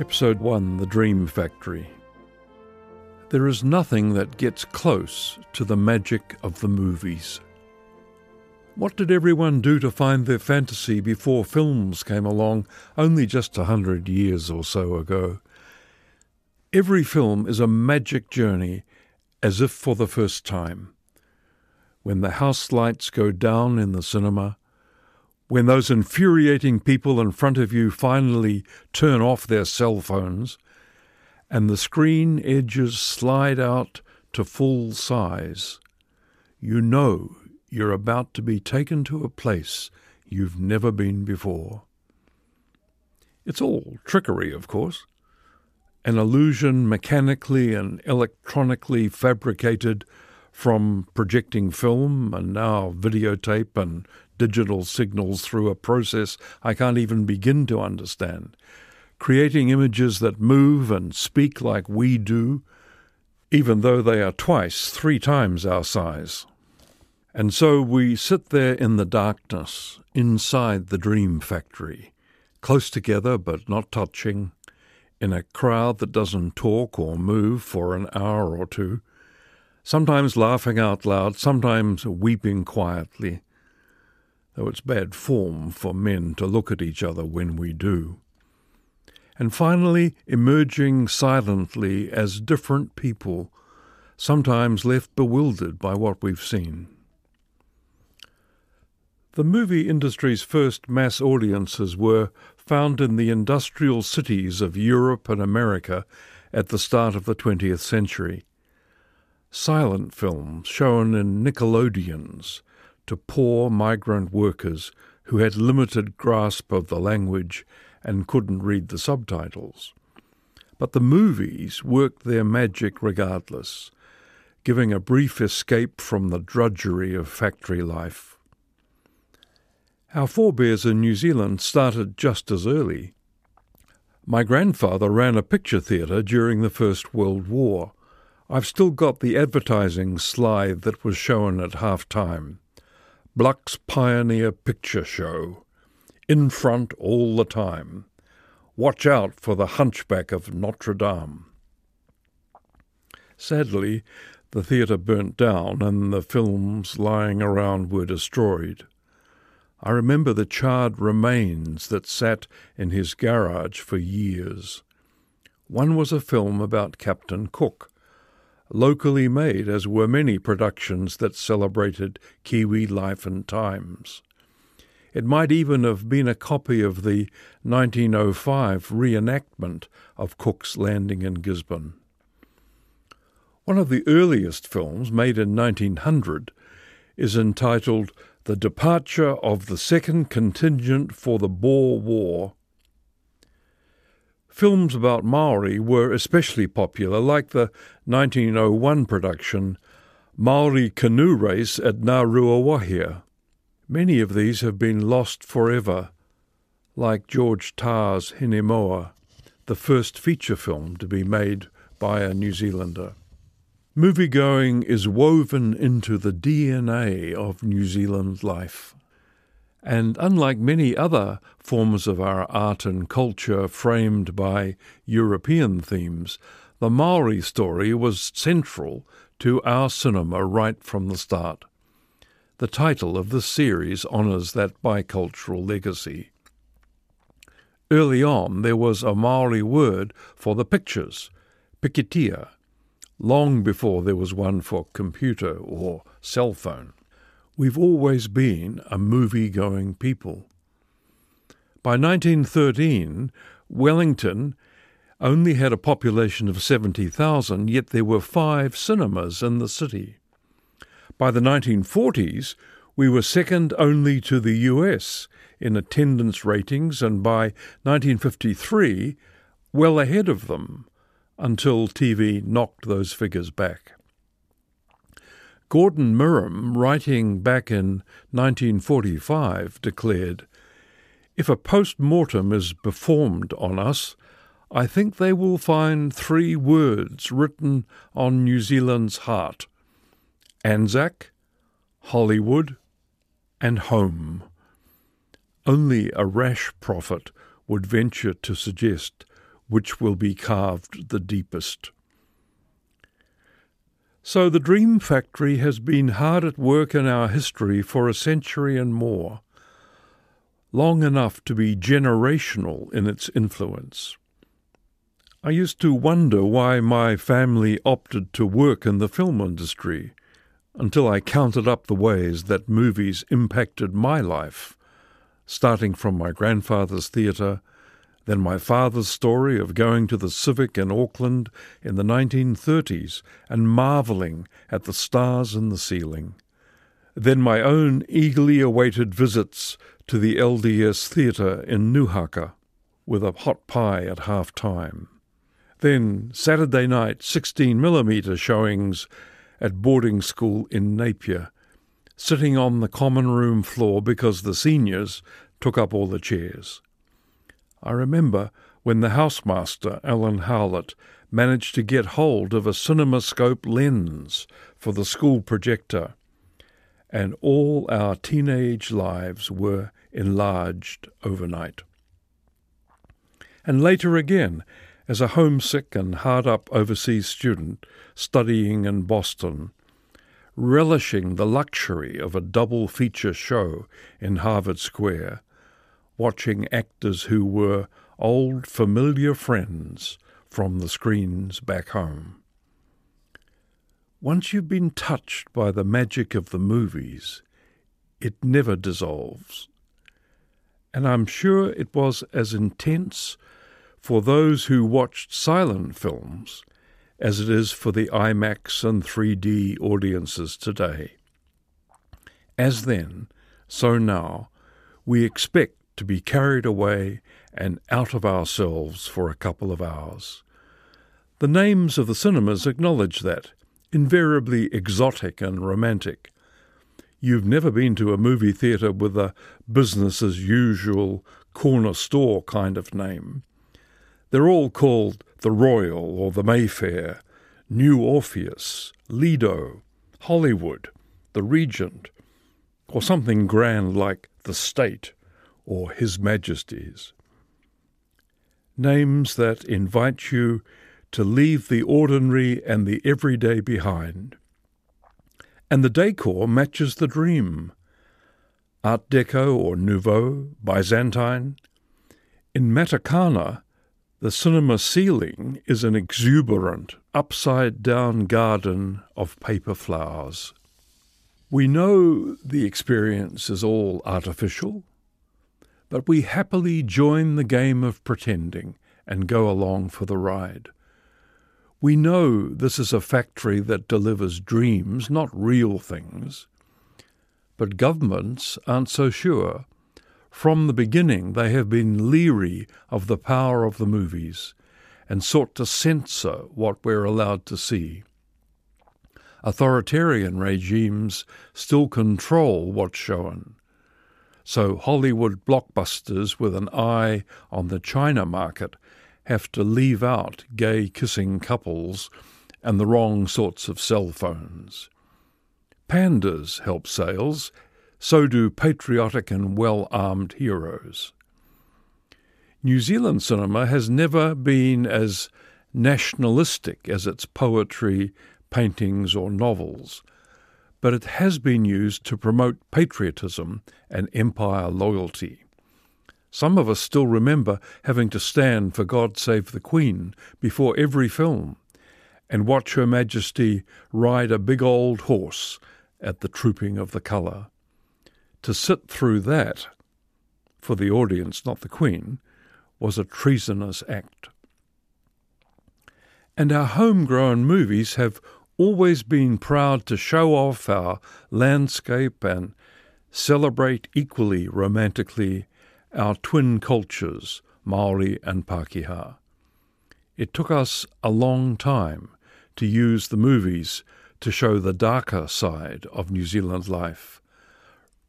Episode 1 The Dream Factory. There is nothing that gets close to the magic of the movies. What did everyone do to find their fantasy before films came along only just a hundred years or so ago? Every film is a magic journey, as if for the first time. When the house lights go down in the cinema, when those infuriating people in front of you finally turn off their cell phones and the screen edges slide out to full size, you know you're about to be taken to a place you've never been before. It's all trickery, of course, an illusion mechanically and electronically fabricated from projecting film and now videotape and digital signals through a process I can't even begin to understand, creating images that move and speak like we do, even though they are twice, three times our size. And so we sit there in the darkness, inside the dream factory, close together but not touching, in a crowd that doesn't talk or move for an hour or two, sometimes laughing out loud, sometimes weeping quietly, though it's bad form for men to look at each other when we do. And finally, emerging silently as different people, sometimes left bewildered by what we've seen. The movie industry's first mass audiences were found in the industrial cities of Europe and America at the start of the 20th century. Silent films shown in Nickelodeons, to poor migrant workers who had limited grasp of the language and couldn't read the subtitles. But the movies worked their magic regardless, giving a brief escape from the drudgery of factory life. Our forebears in New Zealand started just as early. My grandfather ran a picture theatre during the First World War. I've still got the advertising slide that was shown at half time. Bluck's Pioneer Picture Show. In front all the time. Watch out for the hunchback of Notre Dame. Sadly, the theatre burnt down and the films lying around were destroyed. I remember the charred remains that sat in his garage for years. One was a film about Captain Cook, locally made, as were many productions that celebrated Kiwi life and times. It might even have been a copy of the 1905 reenactment of Cook's landing in Gisborne. One of the earliest films, made in 1900, is entitled The Departure of the Second Contingent for the Boer War Films about Maori were especially popular, like the 1901 production Maori Canoe Race at Ngaruawahia. Many of these have been lost forever, like George Tarr's Hinemoa, the first feature film to be made by a New Zealander. Moviegoing is woven into the DNA of New Zealand life. And unlike many other forms of our art and culture framed by European themes, the Maori story was central to our cinema right from the start. The title of the series honours that bicultural legacy. Early on, there was a Maori word for the pictures, pikitia, long before there was one for computer or cell phone. We've always been a movie going people. By 1913, Wellington only had a population of 70,000, yet there were five cinemas in the city. By the 1940s, we were second only to the US in attendance ratings, and by 1953, well ahead of them, until TV knocked those figures back. Gordon Mirams, writing back in 1945, declared, If a post mortem is performed on us, I think they will find three words written on New Zealand's heart Anzac, Hollywood, and home. Only a rash prophet would venture to suggest which will be carved the deepest. So the Dream Factory has been hard at work in our history for a century and more, long enough to be generational in its influence. I used to wonder why my family opted to work in the film industry until I counted up the ways that movies impacted my life, starting from my grandfather's theatre then my father's story of going to the Civic in Auckland in the 1930s and marvelling at the stars in the ceiling. Then my own eagerly awaited visits to the LDS Theatre in Nuhaka with a hot pie at half time. Then Saturday night 16 millimetre showings at boarding school in Napier, sitting on the common room floor because the seniors took up all the chairs. I remember when the housemaster, Alan Howlett, managed to get hold of a cinemascope lens for the school projector, and all our teenage lives were enlarged overnight. And later again, as a homesick and hard up overseas student studying in Boston, relishing the luxury of a double feature show in Harvard Square, watching actors who were old familiar friends from the screens back home. Once you've been touched by the magic of the movies, it never dissolves. And I'm sure it was as intense for those who watched silent films as it is for the IMAX and 3D audiences today. As then, so now, we expect to be carried away and out of ourselves for a couple of hours. The names of the cinemas acknowledge that, invariably exotic and romantic. You've never been to a movie theatre with a business as usual corner store kind of name. They're all called the Royal or the Mayfair, New Orpheus, Lido, Hollywood, the Regent, or something grand like the State or His Majesty's. Names that invite you to leave the ordinary and the everyday behind. And the decor matches the dream. Art Deco or Nouveau, Byzantine. In Matakana, the cinema ceiling is an exuberant, upside down garden of paper flowers. We know the experience is all artificial, but we happily join the game of pretending and go along for the ride. We know this is a factory that delivers dreams, not real things. But governments aren't so sure. From the beginning, they have been leery of the power of the movies and sought to censor what we're allowed to see. Authoritarian regimes still control what's shown. So Hollywood blockbusters with an eye on the China market have to leave out gay kissing couples and the wrong sorts of cell phones. Pandas help sales, so do patriotic and well armed heroes. New Zealand cinema has never been as nationalistic as its poetry, paintings, or novels, but it has been used to promote patriotism and empire loyalty. Some of us still remember having to stand for God Save the Queen before every film and watch Her Majesty ride a big old horse at the trooping of the colour. To sit through that, for the audience, not the Queen, was a treasonous act. And our homegrown movies have always been proud to show off our landscape and celebrate equally romantically our twin cultures, Maori and Pākehā. It took us a long time to use the movies to show the darker side of New Zealand life.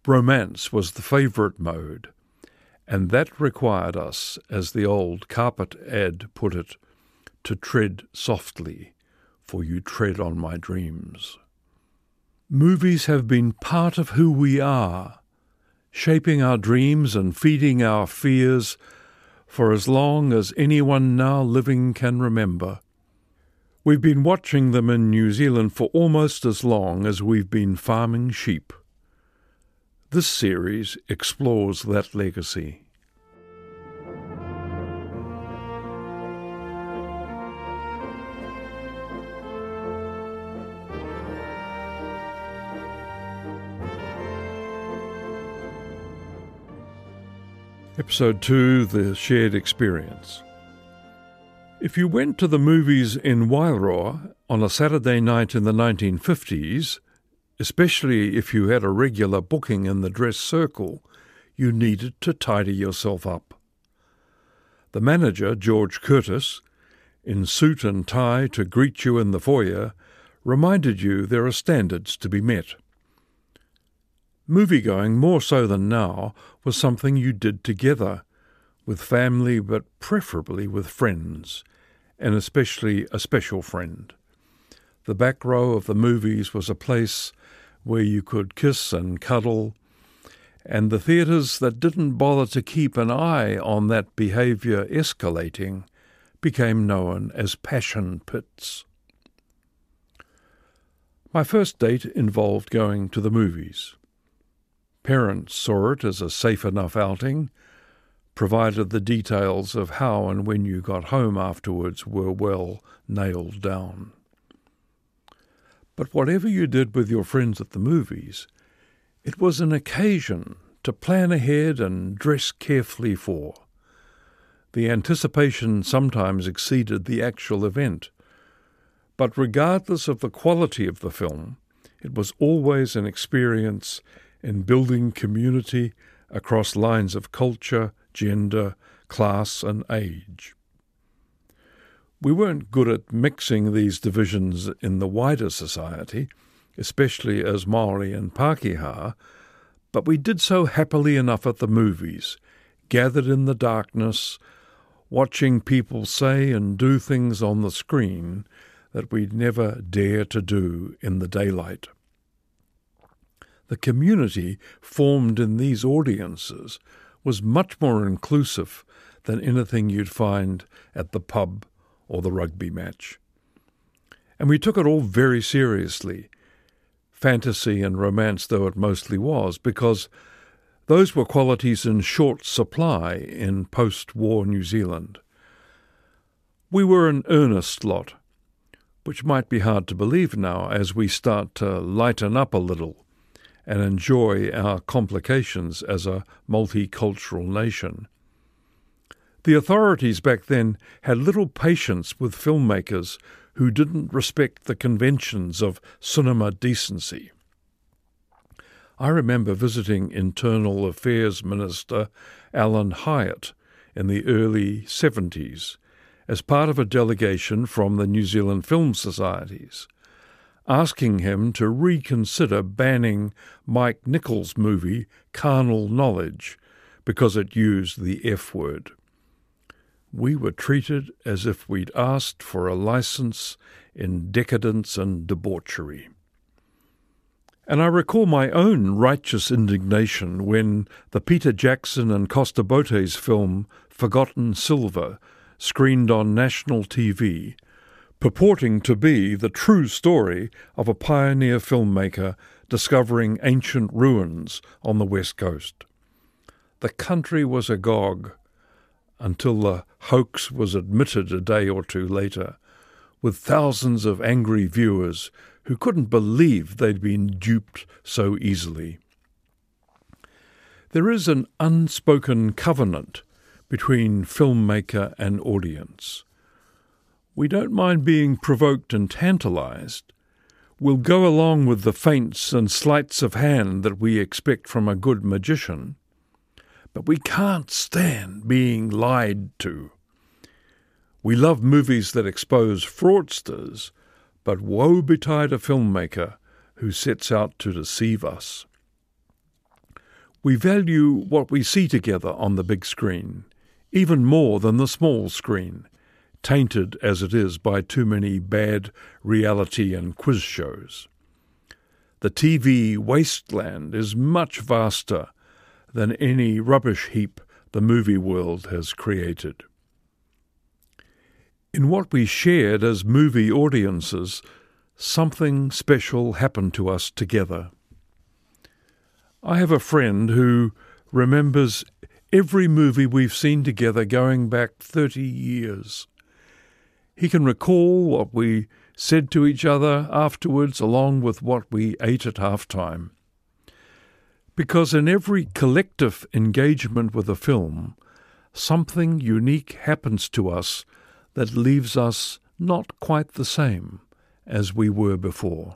Romance was the favourite mode, and that required us, as the old carpet ad put it, to tread softly for you tread on my dreams. Movies have been part of who we are, shaping our dreams and feeding our fears for as long as anyone now living can remember. We've been watching them in New Zealand for almost as long as we've been farming sheep. This series explores that legacy. Episode 2 The Shared Experience. If you went to the movies in Wairoa on a Saturday night in the 1950s, especially if you had a regular booking in the dress circle, you needed to tidy yourself up. The manager, George Curtis, in suit and tie to greet you in the foyer, reminded you there are standards to be met. Movie-going, more so than now, was something you did together, with family but preferably with friends, and especially a special friend. The back row of the movies was a place where you could kiss and cuddle, and the theatres that didn't bother to keep an eye on that behaviour escalating became known as passion pits. My first date involved going to the movies. Parents saw it as a safe enough outing, provided the details of how and when you got home afterwards were well nailed down. But whatever you did with your friends at the movies, it was an occasion to plan ahead and dress carefully for. The anticipation sometimes exceeded the actual event. But regardless of the quality of the film, it was always an experience in building community across lines of culture, gender, class, and age. We weren't good at mixing these divisions in the wider society, especially as Maori and Pākehā, but we did so happily enough at the movies, gathered in the darkness, watching people say and do things on the screen that we'd never dare to do in the daylight. The community formed in these audiences was much more inclusive than anything you'd find at the pub or the rugby match. And we took it all very seriously, fantasy and romance though it mostly was, because those were qualities in short supply in post war New Zealand. We were an earnest lot, which might be hard to believe now as we start to lighten up a little and enjoy our complications as a multicultural nation. The authorities back then had little patience with filmmakers who didn't respect the conventions of cinema decency. I remember visiting Internal Affairs Minister Alan Hyatt in the early 70s as part of a delegation from the New Zealand Film Societies asking him to reconsider banning Mike Nichols' movie Carnal Knowledge because it used the F word. We were treated as if we'd asked for a license in decadence and debauchery. And I recall my own righteous indignation when the Peter Jackson and Costa Botes film Forgotten Silver screened on national TV purporting to be the true story of a pioneer filmmaker discovering ancient ruins on the west coast. The country was agog until the hoax was admitted a day or two later, with thousands of angry viewers who couldn't believe they'd been duped so easily. There is an unspoken covenant between filmmaker and audience. We don't mind being provoked and tantalized. We'll go along with the feints and sleights of hand that we expect from a good magician. But we can't stand being lied to. We love movies that expose fraudsters, but woe betide a filmmaker who sets out to deceive us. We value what we see together on the big screen, even more than the small screen, tainted as it is by too many bad reality and quiz shows. The TV wasteland is much vaster than any rubbish heap the movie world has created. In what we shared as movie audiences, something special happened to us together. I have a friend who remembers every movie we've seen together going back 30 years. He can recall what we said to each other afterwards, along with what we ate at half time. Because in every collective engagement with a film, something unique happens to us that leaves us not quite the same as we were before.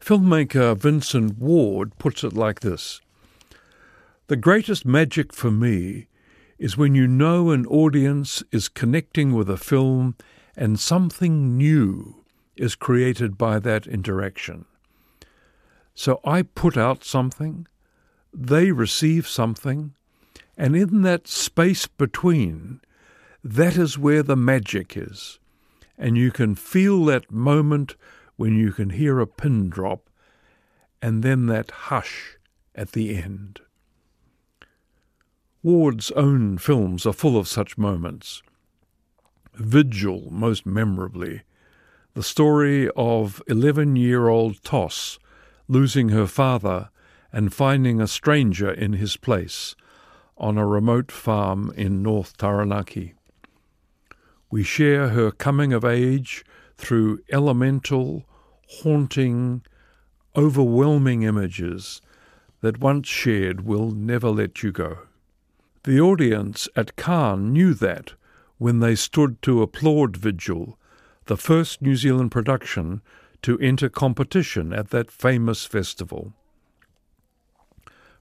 Filmmaker Vincent Ward puts it like this The greatest magic for me is when you know an audience is connecting with a film and something new is created by that interaction. So I put out something, they receive something, and in that space between, that is where the magic is. And you can feel that moment when you can hear a pin drop and then that hush at the end. Ward's own films are full of such moments. Vigil, most memorably, the story of 11 year old Toss losing her father and finding a stranger in his place on a remote farm in North Taranaki. We share her coming of age through elemental, haunting, overwhelming images that once shared will never let you go. The audience at Cannes knew that when they stood to applaud Vigil, the first New Zealand production to enter competition at that famous festival.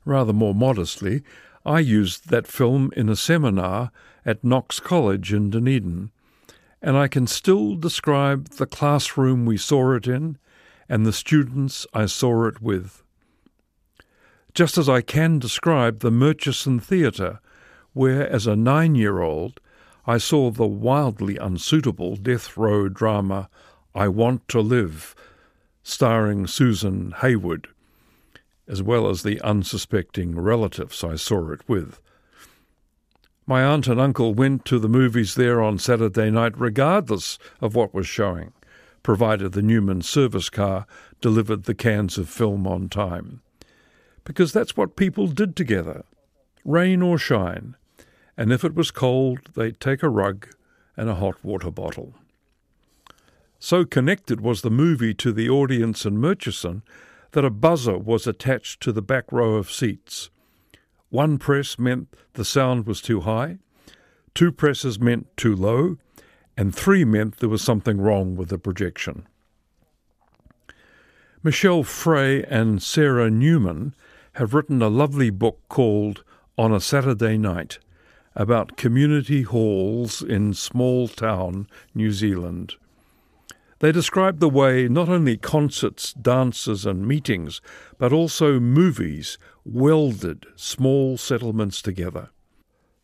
Rather more modestly, I used that film in a seminar at Knox College in Dunedin, and I can still describe the classroom we saw it in and the students I saw it with. Just as I can describe the Murchison Theatre, where, as a nine year old, I saw the wildly unsuitable death row drama I Want to Live, starring Susan Hayward, as well as the unsuspecting relatives I saw it with. My aunt and uncle went to the movies there on Saturday night regardless of what was showing, provided the Newman service car delivered the cans of film on time. Because that's what people did together, rain or shine, and if it was cold, they'd take a rug and a hot water bottle. So connected was the movie to the audience in Murchison that a buzzer was attached to the back row of seats. One press meant the sound was too high, two presses meant too low, and three meant there was something wrong with the projection. Michelle Frey and Sarah Newman have written a lovely book called On a Saturday Night about community halls in small town New Zealand. They describe the way not only concerts, dances, and meetings, but also movies welded small settlements together.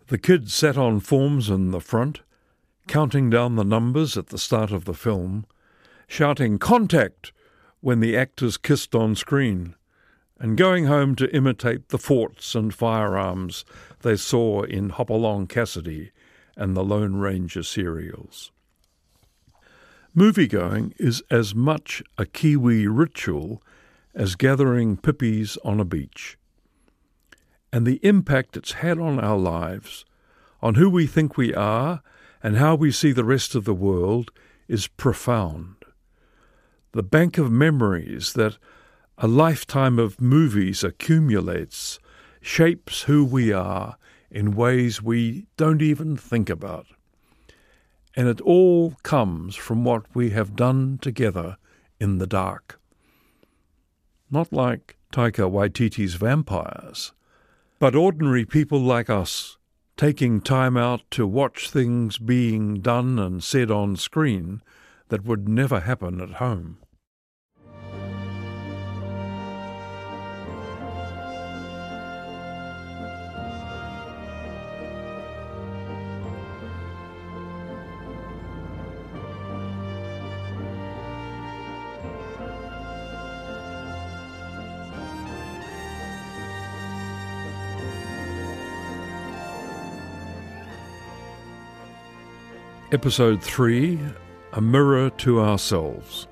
The kids sat on forms in the front, counting down the numbers at the start of the film, shouting contact when the actors kissed on screen and going home to imitate the forts and firearms they saw in Hopalong Cassidy and the Lone Ranger serials. Moviegoing is as much a Kiwi ritual as gathering pippies on a beach. And the impact it's had on our lives, on who we think we are, and how we see the rest of the world is profound. The bank of memories that a lifetime of movies accumulates, shapes who we are in ways we don't even think about. And it all comes from what we have done together in the dark. Not like Taika Waititi's vampires, but ordinary people like us, taking time out to watch things being done and said on screen that would never happen at home. Episode 3 A Mirror to Ourselves.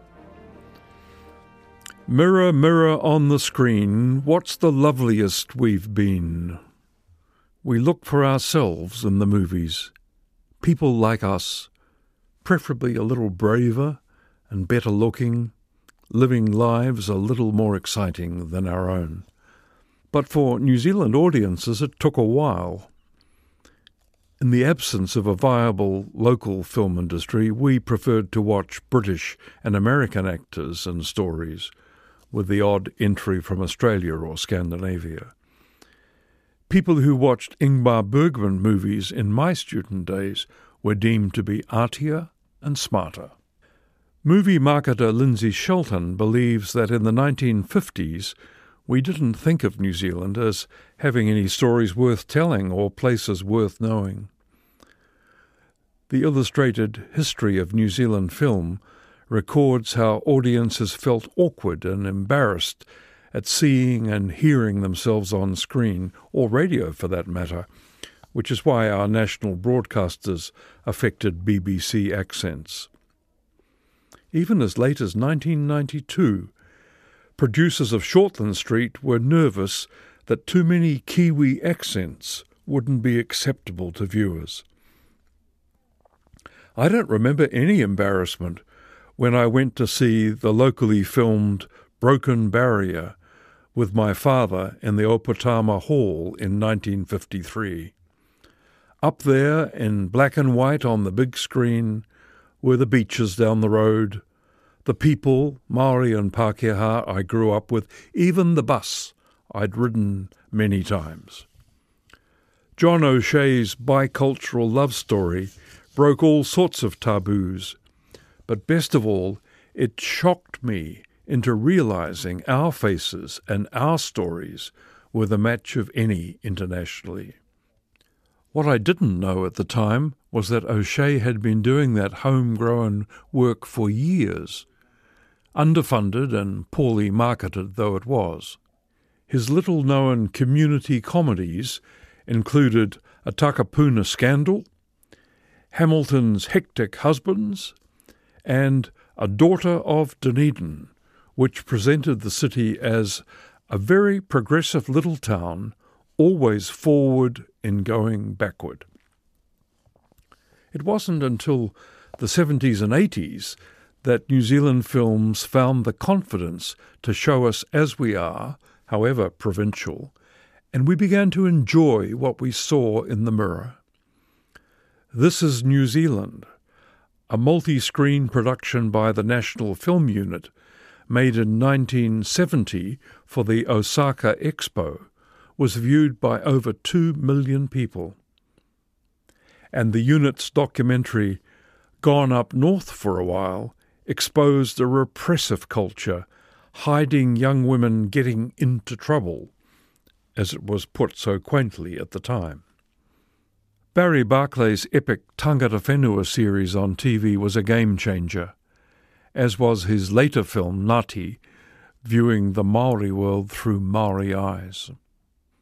Mirror, mirror on the screen, what's the loveliest we've been? We look for ourselves in the movies. People like us, preferably a little braver and better looking, living lives a little more exciting than our own. But for New Zealand audiences, it took a while. In the absence of a viable local film industry, we preferred to watch British and American actors and stories, with the odd entry from Australia or Scandinavia. People who watched Ingmar Bergman movies in my student days were deemed to be artier and smarter. Movie marketer Lindsay Shelton believes that in the 1950s we didn't think of New Zealand as having any stories worth telling or places worth knowing. The illustrated history of New Zealand film records how audiences felt awkward and embarrassed at seeing and hearing themselves on screen, or radio for that matter, which is why our national broadcasters affected BBC accents. Even as late as 1992, producers of Shortland Street were nervous that too many Kiwi accents wouldn't be acceptable to viewers. I don't remember any embarrassment when I went to see the locally filmed Broken Barrier with my father in the Opoutama Hall in 1953. Up there in black and white on the big screen were the beaches down the road, the people, Maori and Pākehā, I grew up with, even the bus I'd ridden many times. John O'Shea's bicultural love story broke all sorts of taboos, but best of all, it shocked me into realizing our faces and our stories were the match of any internationally. What I didn't know at the time was that O'Shea had been doing that homegrown work for years underfunded and poorly marketed though it was. His little known community comedies included A Takapuna Scandal, Hamilton's Hectic Husbands, and A Daughter of Dunedin, which presented the city as a very progressive little town, always forward in going backward. It wasn't until the 70s and 80s that New Zealand films found the confidence to show us as we are, however provincial, and we began to enjoy what we saw in the mirror. This is New Zealand, a multi screen production by the National Film Unit, made in 1970 for the Osaka Expo, was viewed by over 2 million people. And the unit's documentary, Gone Up North for a While, exposed a repressive culture, hiding young women getting into trouble, as it was put so quaintly at the time. Barry Barclay's epic Tangata Whenua series on TV was a game changer, as was his later film Ngati, viewing the Maori world through Maori eyes.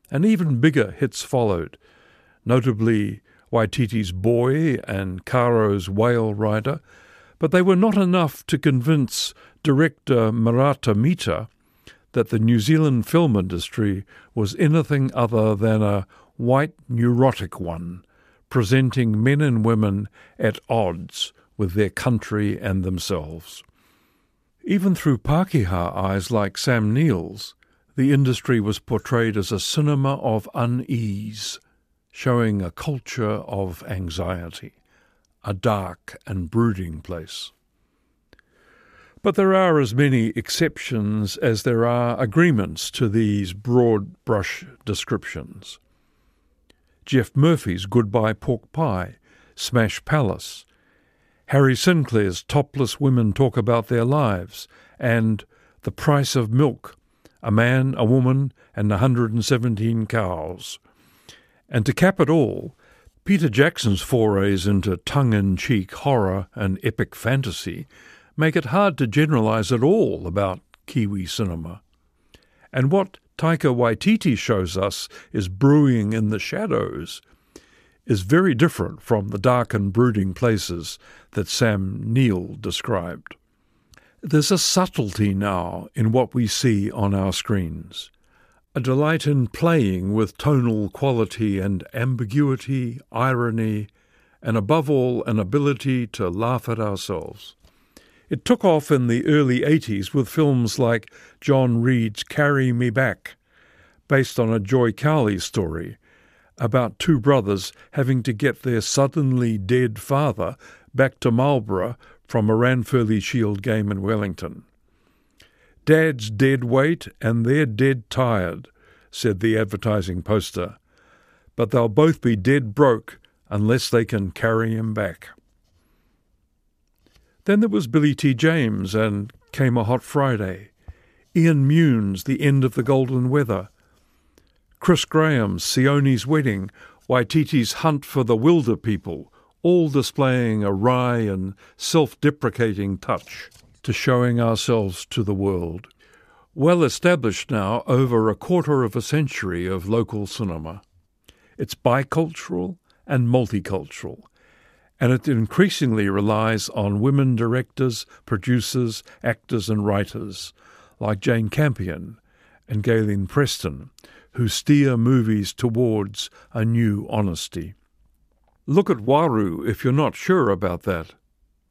And even bigger hits followed, notably Waititi's Boy and Caro's Whale Rider, but they were not enough to convince director Merata Mita that the New Zealand film industry was anything other than a white neurotic one, presenting men and women at odds with their country and themselves. Even through Pākehā eyes like Sam Neill's, the industry was portrayed as a cinema of unease, showing a culture of anxiety a dark and brooding place. But there are as many exceptions as there are agreements to these broad brush descriptions. Geoff Murphy's Goodbye Pork Pie, Smash Palace, Harry Sinclair's Topless Women Talk About Their Lives, and The Price of Milk, A Man, a Woman, and 117 Cows. And to cap it all, Peter Jackson's forays into tongue in cheek horror and epic fantasy make it hard to generalize at all about Kiwi cinema. And what Taika Waititi shows us is brewing in the shadows is very different from the dark and brooding places that Sam Neill described. There's a subtlety now in what we see on our screens, a delight in playing with tonal quality and ambiguity, irony, and above all, an ability to laugh at ourselves. It took off in the early 80s with films like John Reid's Carry Me Back, based on a Joy Cowley story about two brothers having to get their suddenly dead father back to Marlborough from a Ranfurly Shield game in Wellington. Dad's dead weight and they're dead tired, said the advertising poster, but they'll both be dead broke unless they can carry him back. Then there was Billy T. James and Came a Hot Friday, Ian Mune's The End of the Golden Weather, Chris Graham's Sione's Wedding, Waititi's Hunt for the Wilderpeople, all displaying a wry and self deprecating touch to showing ourselves to the world. Well established now over a quarter of a century of local cinema. It's bicultural and multicultural, and it increasingly relies on women directors, producers, actors, and writers like Jane Campion and Gaylene Preston who steer movies towards a new honesty. Look at Waru if you're not sure about that,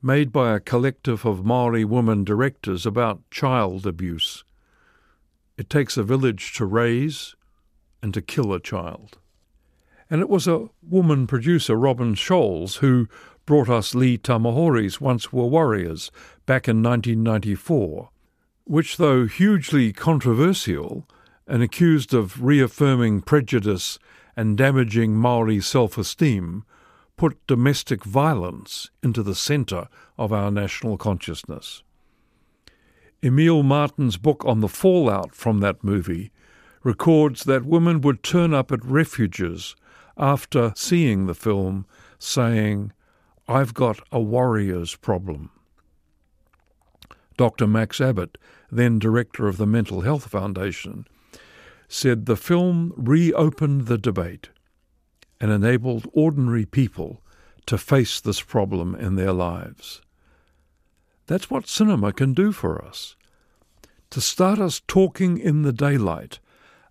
made by a collective of Maori women directors about child abuse. It takes a village to raise and to kill a child. And it was a woman producer, Robin Scholes, who brought us Lee Tamahori's Once Were Warriors back in 1994, which, though hugely controversial, and accused of reaffirming prejudice and damaging Maori self esteem, put domestic violence into the centre of our national consciousness. Emil Martin's book on the fallout from that movie records that women would turn up at refuges after seeing the film saying, I've got a warrior's problem. Dr. Max Abbott, then director of the Mental Health Foundation, said the film reopened the debate and enabled ordinary people to face this problem in their lives. That's what cinema can do for us. To start us talking in the daylight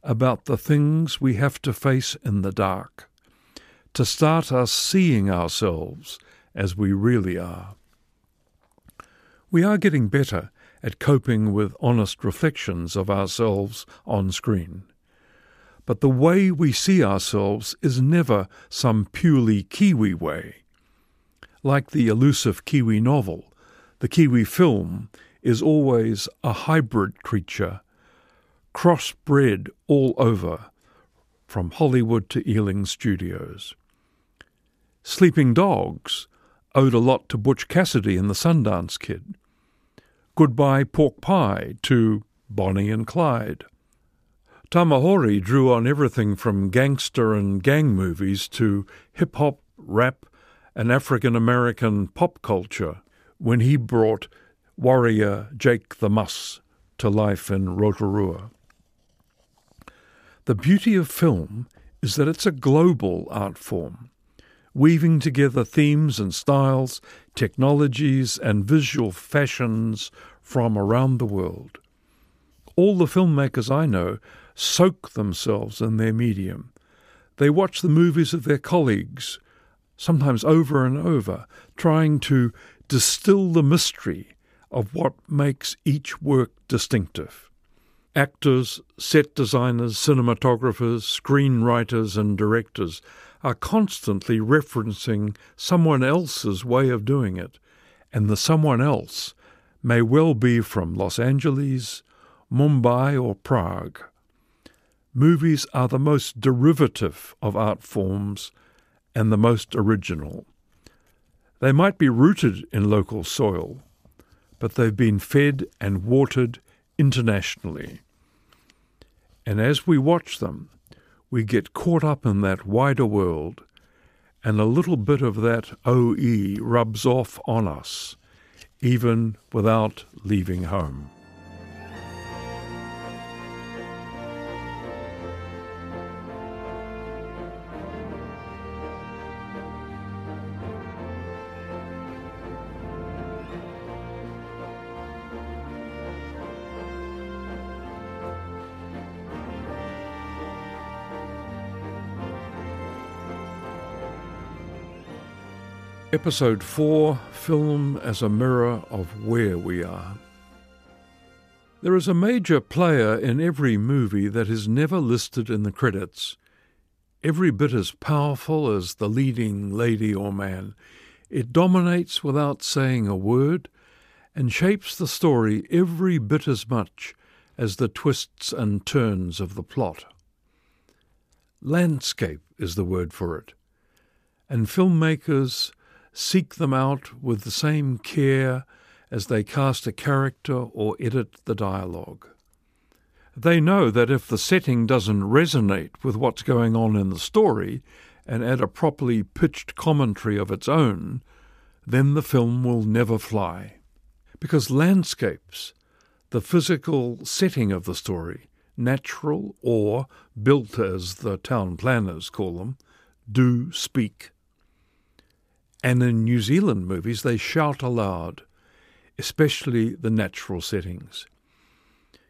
about the things we have to face in the dark. To start us seeing ourselves as we really are. We are getting better at coping with honest reflections of ourselves on screen. But the way we see ourselves is never some purely Kiwi way. Like the elusive Kiwi novel, the Kiwi film is always a hybrid creature, crossbred all over, from Hollywood to Ealing Studios. Sleeping Dogs owed a lot to Butch Cassidy and the Sundance Kid. Goodbye Pork Pie to Bonnie and Clyde. Tamahori drew on everything from gangster and gang movies to hip hop, rap, and African American pop culture when he brought warrior Jake the Muss to life in Rotorua. The beauty of film is that it's a global art form weaving together themes and styles, technologies, and visual fashions from around the world. All the filmmakers I know soak themselves in their medium. They watch the movies of their colleagues, sometimes over and over, trying to distill the mystery of what makes each work distinctive. Actors, set designers, cinematographers, screenwriters, and directors are constantly referencing someone else's way of doing it, and the someone else may well be from Los Angeles, Mumbai, or Prague. Movies are the most derivative of art forms and the most original. They might be rooted in local soil, but they've been fed and watered internationally. And as we watch them, we get caught up in that wider world, and a little bit of that OE rubs off on us, even without leaving home. Episode 4 Film as a Mirror of Where We Are. There is a major player in every movie that is never listed in the credits. Every bit as powerful as the leading lady or man. It dominates without saying a word and shapes the story every bit as much as the twists and turns of the plot. Landscape is the word for it, and filmmakers seek them out with the same care as they cast a character or edit the dialogue. They know that if the setting doesn't resonate with what's going on in the story and add a properly pitched commentary of its own, then the film will never fly. Because landscapes, the physical setting of the story, natural or built as the town planners call them, do speak. And in New Zealand movies, they shout aloud, especially the natural settings.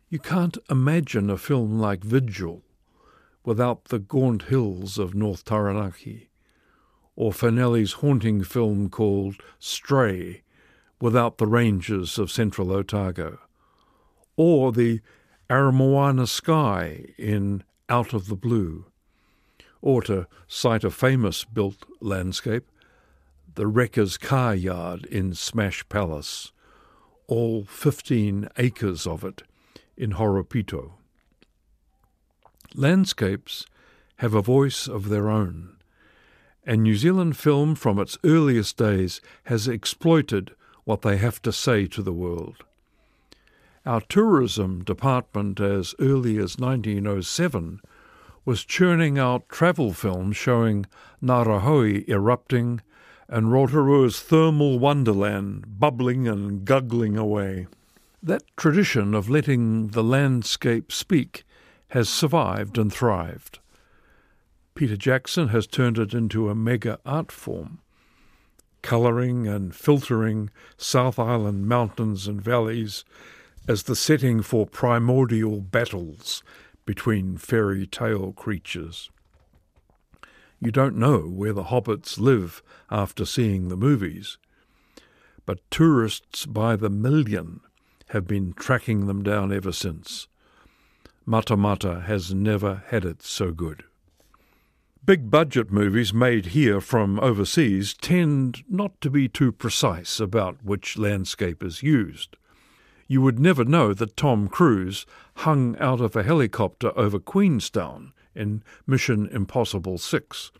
You can't imagine a film like Vigil without the gaunt hills of North Taranaki, or Feneley's haunting film called Stray without the ranges of central Otago, or the Aramoana sky in Out of the Blue, or to cite a famous built landscape, the wrecker's car yard in Smash Palace, all 15 acres of it in Horopito. Landscapes have a voice of their own, and New Zealand film from its earliest days has exploited what they have to say to the world. Our tourism department, as early as 1907, was churning out travel films showing Ngāuruhoe erupting and Rotorua's thermal wonderland bubbling and guggling away. That tradition of letting the landscape speak has survived and thrived. Peter Jackson has turned it into a mega art form, colouring and filtering South Island mountains and valleys as the setting for primordial battles between fairy tale creatures. You don't know where the hobbits live after seeing the movies, but tourists by the million have been tracking them down ever since. Matamata has never had it so good. Big budget movies made here from overseas tend not to be too precise about which landscape is used. You would never know that Tom Cruise hung out of a helicopter over Queenstown in Mission Impossible 6,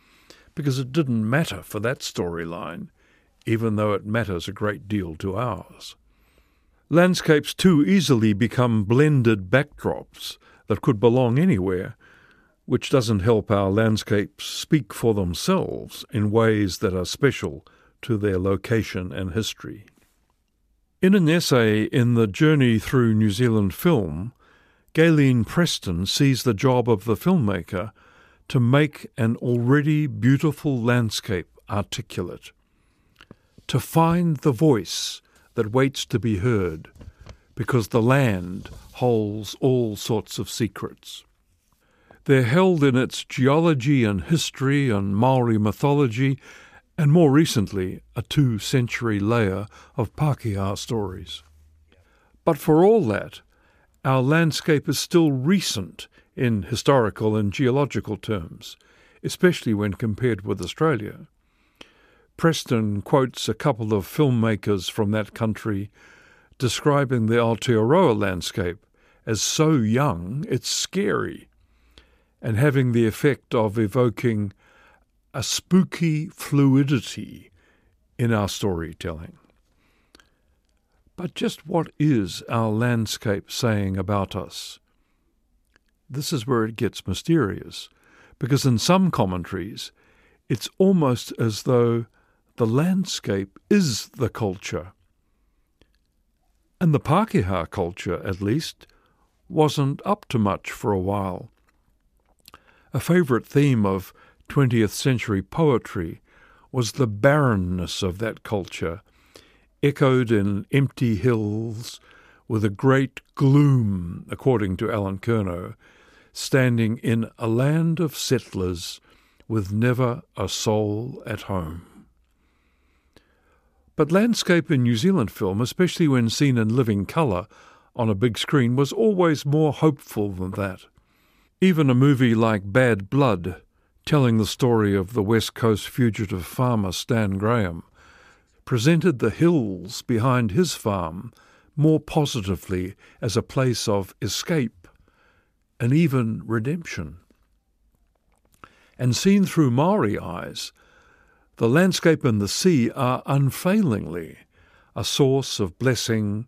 because it didn't matter for that storyline, even though it matters a great deal to ours. Landscapes too easily become blended backdrops that could belong anywhere, which doesn't help our landscapes speak for themselves in ways that are special to their location and history. In an essay in the Journey Through New Zealand Film, Gaylene Preston sees the job of the filmmaker to make an already beautiful landscape articulate, to find the voice that waits to be heard, because the land holds all sorts of secrets. They're held in its geology and history and Maori mythology, and more recently, a two century layer of Pākehā stories. But for all that, our landscape is still recent in historical and geological terms, especially when compared with Australia. Preston quotes a couple of filmmakers from that country describing the Aotearoa landscape as so young it's scary, and having the effect of evoking a spooky fluidity in our storytelling. But just what is our landscape saying about us? This is where it gets mysterious, because in some commentaries, it's almost as though the landscape is the culture. And the Pākehā culture, at least, wasn't up to much for a while. A favourite theme of 20th century poetry was the barrenness of that culture, echoed in empty hills with a great gloom, according to Allen Curnow, standing in a land of settlers with never a soul at home. But landscape in New Zealand film, especially when seen in living colour on a big screen, was always more hopeful than that. Even a movie like Bad Blood, telling the story of the West Coast fugitive farmer Stan Graham, presented the hills behind his farm more positively as a place of escape and even redemption. And seen through Maori eyes, the landscape and the sea are unfailingly a source of blessing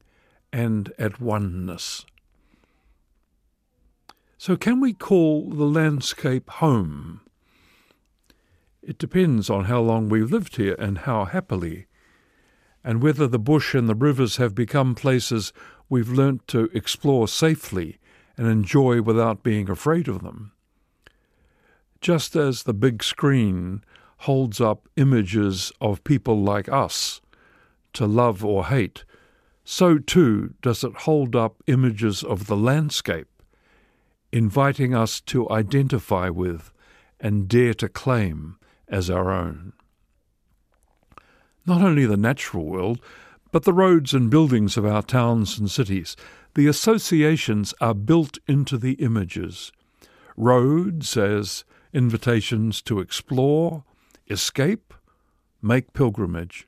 and at oneness. So, can we call the landscape home? It depends on how long we've lived here and how happily, and whether the bush and the rivers have become places we've learnt to explore safely and enjoy without being afraid of them. Just as the big screen holds up images of people like us to love or hate, so too does it hold up images of the landscape inviting us to identify with and dare to claim as our own. Not only the natural world, but the roads and buildings of our towns and cities. The associations are built into the images. Roads as invitations to explore, escape, make pilgrimage.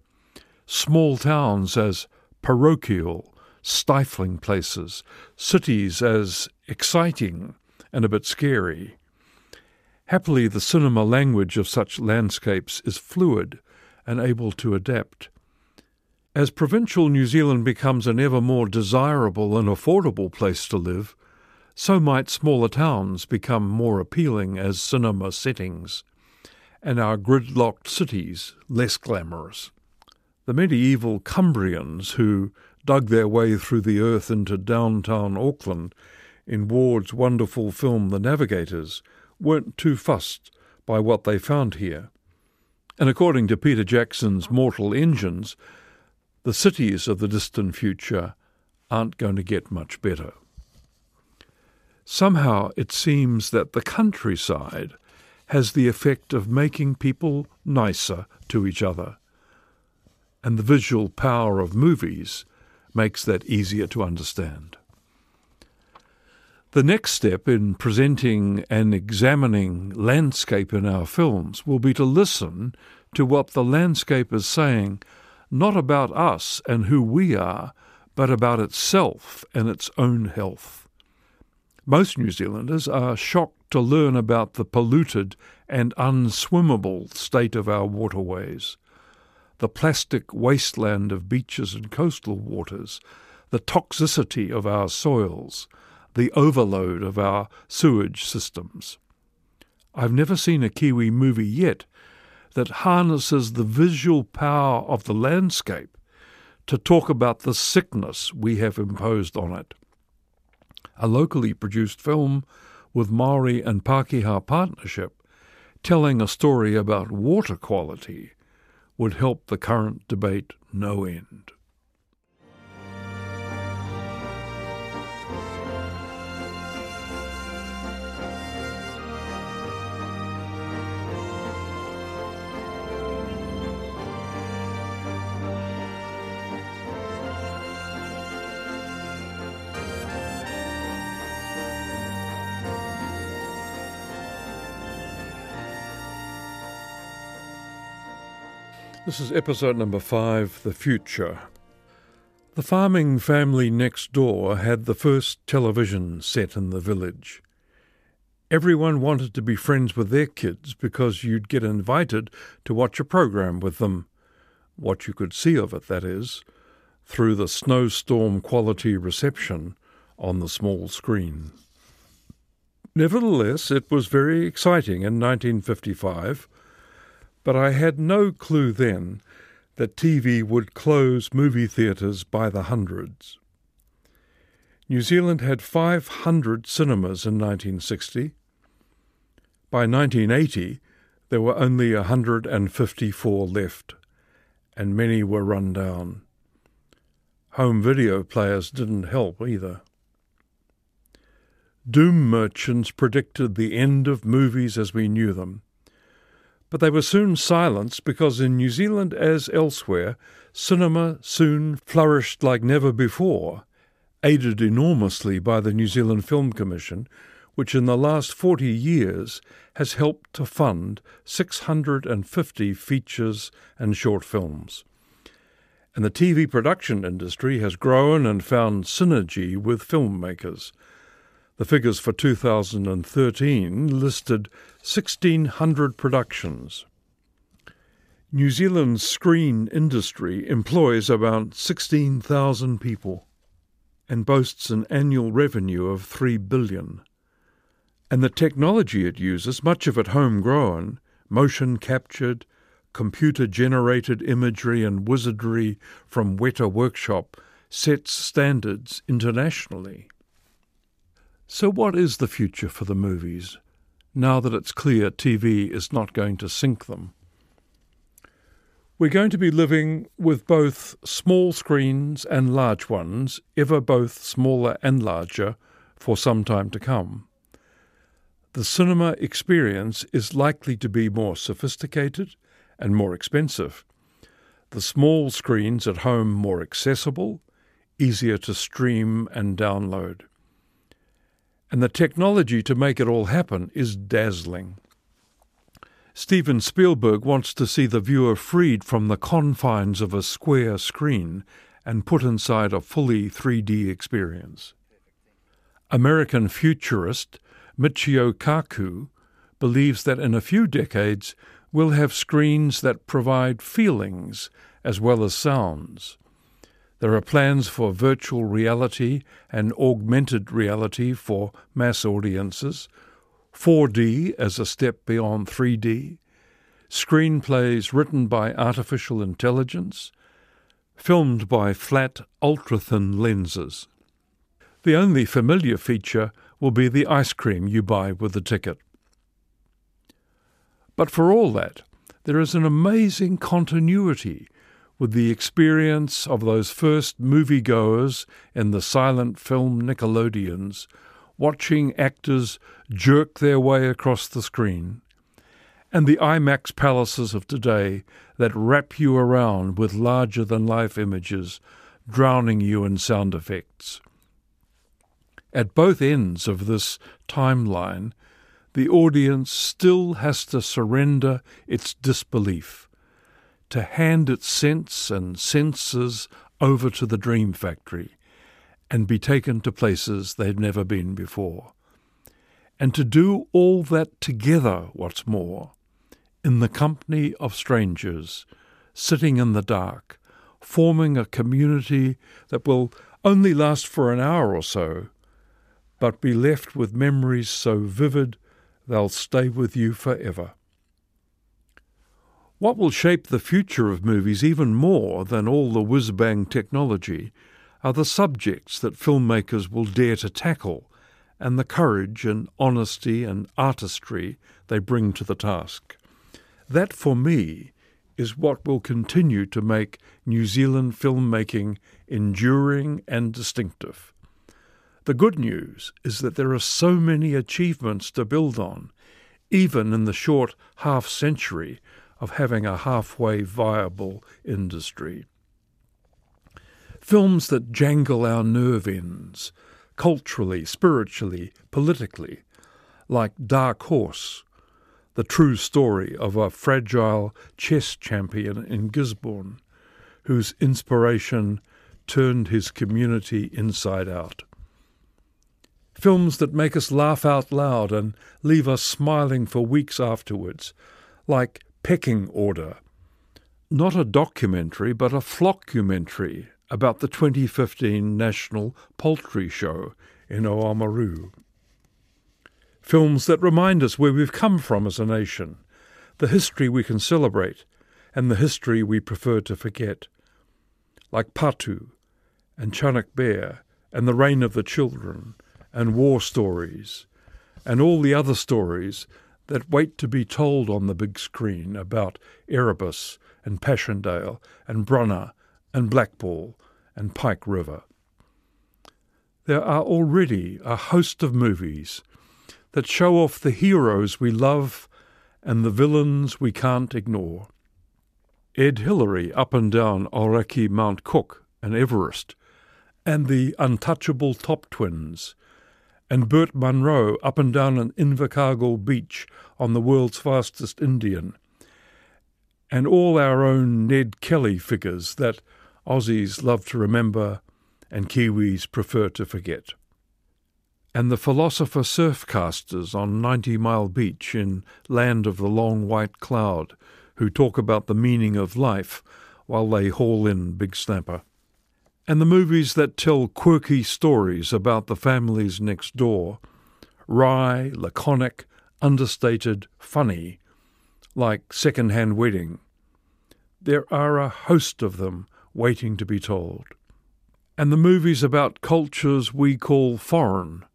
Small towns as parochial, stifling places, cities as exciting and a bit scary. Happily, the cinema language of such landscapes is fluid and able to adapt. As provincial New Zealand becomes an ever more desirable and affordable place to live, so might smaller towns become more appealing as cinema settings, and our gridlocked cities less glamorous. The medieval Cumbrians who dug their way through the earth into downtown Auckland in Ward's wonderful film The Navigators weren't too fussed by what they found here. And according to Peter Jackson's Mortal Engines, the cities of the distant future aren't going to get much better. Somehow it seems that the countryside has the effect of making people nicer to each other. And the visual power of movies makes that easier to understand. The next step in presenting and examining landscape in our films will be to listen to what the landscape is saying, not about us and who we are, but about itself and its own health. Most New Zealanders are shocked to learn about the polluted and unswimmable state of our waterways, the plastic wasteland of beaches and coastal waters, the toxicity of our soils, the overload of our sewage systems. I've never seen a Kiwi movie yet that harnesses the visual power of the landscape to talk about the sickness we have imposed on it. A locally produced film with Maori and Pākehā partnership telling a story about water quality would help the current debate no end. This is episode number five The Future. The farming family next door had the first television set in the village. Everyone wanted to be friends with their kids because you'd get invited to watch a program with them, what you could see of it, that is, through the snowstorm quality reception on the small screen. Nevertheless, it was very exciting in 1955 but I had no clue then that TV would close movie theatres by the hundreds. New Zealand had 500 cinemas in 1960. By 1980, there were only 154 left, and many were run down. Home video players didn't help either. Doom merchants predicted the end of movies as we knew them But they were soon silenced because in New Zealand, as elsewhere, cinema soon flourished like never before, aided enormously by the New Zealand Film Commission, which in the last 40 years has helped to fund 650 features and short films. And the TV production industry has grown and found synergy with filmmakers. The figures for 2013 listed 1,600 productions. New Zealand's screen industry employs about 16,000 people and boasts an annual revenue of 3 billion. And the technology it uses, much of it homegrown, motion captured, computer generated imagery and wizardry from Weta Workshop, sets standards internationally. So, what is the future for the movies, now that it's clear TV is not going to sink them? We're going to be living with both small screens and large ones, ever both smaller and larger, for some time to come. The cinema experience is likely to be more sophisticated and more expensive. The small screens at home more accessible, easier to stream and download and the technology to make it all happen is dazzling. Steven Spielberg wants to see the viewer freed from the confines of a square screen and put inside a fully 3D experience. American futurist Michio Kaku believes that in a few decades we'll have screens that provide feelings as well as sounds. There are plans for virtual reality and augmented reality for mass audiences, 4D as a step beyond 3D, screenplays written by artificial intelligence, filmed by flat, ultra thin lenses. The only familiar feature will be the ice cream you buy with the ticket. But for all that, there is an amazing continuity with the experience of those first moviegoers in the silent film Nickelodeons, watching actors jerk their way across the screen, and the IMAX palaces of today that wrap you around with larger than life images, drowning you in sound effects. At both ends of this timeline, the audience still has to surrender its disbelief to hand its sense and senses over to the dream factory and be taken to places they'd never been before. And to do all that together, what's more, in the company of strangers, sitting in the dark, forming a community that will only last for an hour or so, but be left with memories so vivid they'll stay with you forever. What will shape the future of movies even more than all the whiz bang technology are the subjects that filmmakers will dare to tackle and the courage and honesty and artistry they bring to the task. That, for me, is what will continue to make New Zealand filmmaking enduring and distinctive. The good news is that there are so many achievements to build on, even in the short half century of having a halfway viable industry. Films that jangle our nerve ends, culturally, spiritually, politically, like Dark Horse, the true story of a fragile chess champion in Gisborne, whose inspiration turned his community inside out. Films that make us laugh out loud and leave us smiling for weeks afterwards, like Pecking Order. Not a documentary, but a flockumentary about the 2015 National Poultry Show in Oamaru. Films that remind us where we've come from as a nation, the history we can celebrate, and the history we prefer to forget. Like Patu, and Chunuk Bair, and The Rain of the Children, and War Stories, and all the other stories that wait to be told on the big screen about Erebus and Passchendaele and Brunner and Blackball and Pike River. There are already a host of movies that show off the heroes we love and the villains we can't ignore. Ed Hillary up and down Aoraki Mount Cook and Everest, and the untouchable Topp Twins, and Bert Munro up and down an Invercargill beach on the world's fastest Indian, and all our own Ned Kelly figures that Aussies love to remember and Kiwis prefer to forget. And the philosopher surfcasters on Ninety Mile Beach in Land of the Long White Cloud, who talk about the meaning of life while they haul in Big Snapper and the movies that tell quirky stories about the families next door, wry, laconic, understated, funny, like Secondhand Wedding. There are a host of them waiting to be told. And the movies about cultures we call foreign,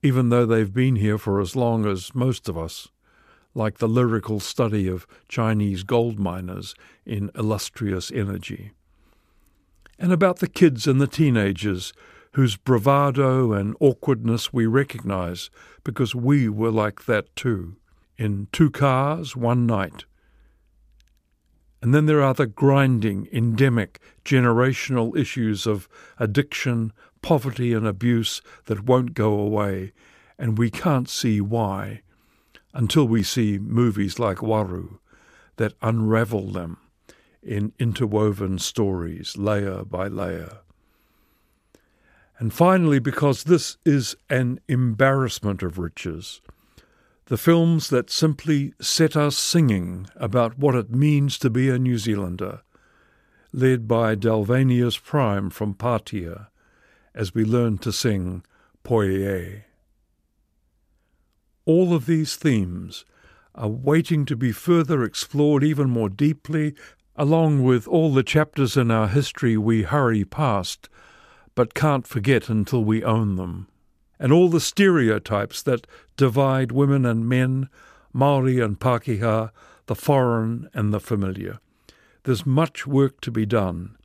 even though they've been here for as long as most of us, like the lyrical study of Chinese gold miners in Illustrious Energy and about the kids and the teenagers whose bravado and awkwardness we recognize because we were like that too, in two cars, one night. And then there are the grinding, endemic, generational issues of addiction, poverty, and abuse that won't go away, and we can't see why until we see movies like Waru that unravel them in interwoven stories, layer by layer. And finally, because this is an embarrassment of riches, the films that simply set us singing about what it means to be a New Zealander, led by Dalvanius Prime from Pātea, as we learn to sing Poie. All of these themes are waiting to be further explored even more deeply Along with all the chapters in our history we hurry past, but can't forget until we own them, and all the stereotypes that divide women and men, Maori and Pākehā, the foreign and the familiar. There's much work to be done,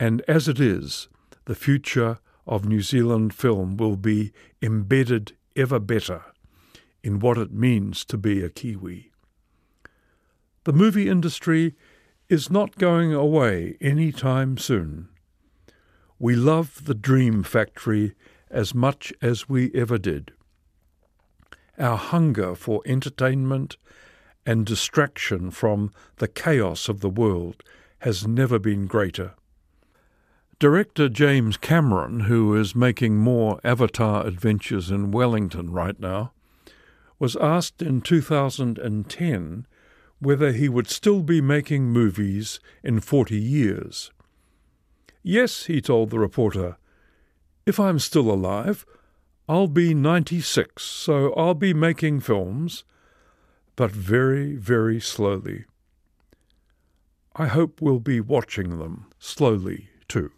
and as it is, the future of New Zealand film will be embedded ever better in what it means to be a Kiwi. The movie industry is not going away any time soon. We love the Dream Factory as much as we ever did. Our hunger for entertainment and distraction from the chaos of the world has never been greater. Director James Cameron, who is making more Avatar adventures in Wellington right now, was asked in 2010 whether he would still be making movies in 40 years. Yes, he told the reporter, if I'm still alive, I'll be 96, so I'll be making films, but very, very slowly. I hope we'll be watching them slowly too.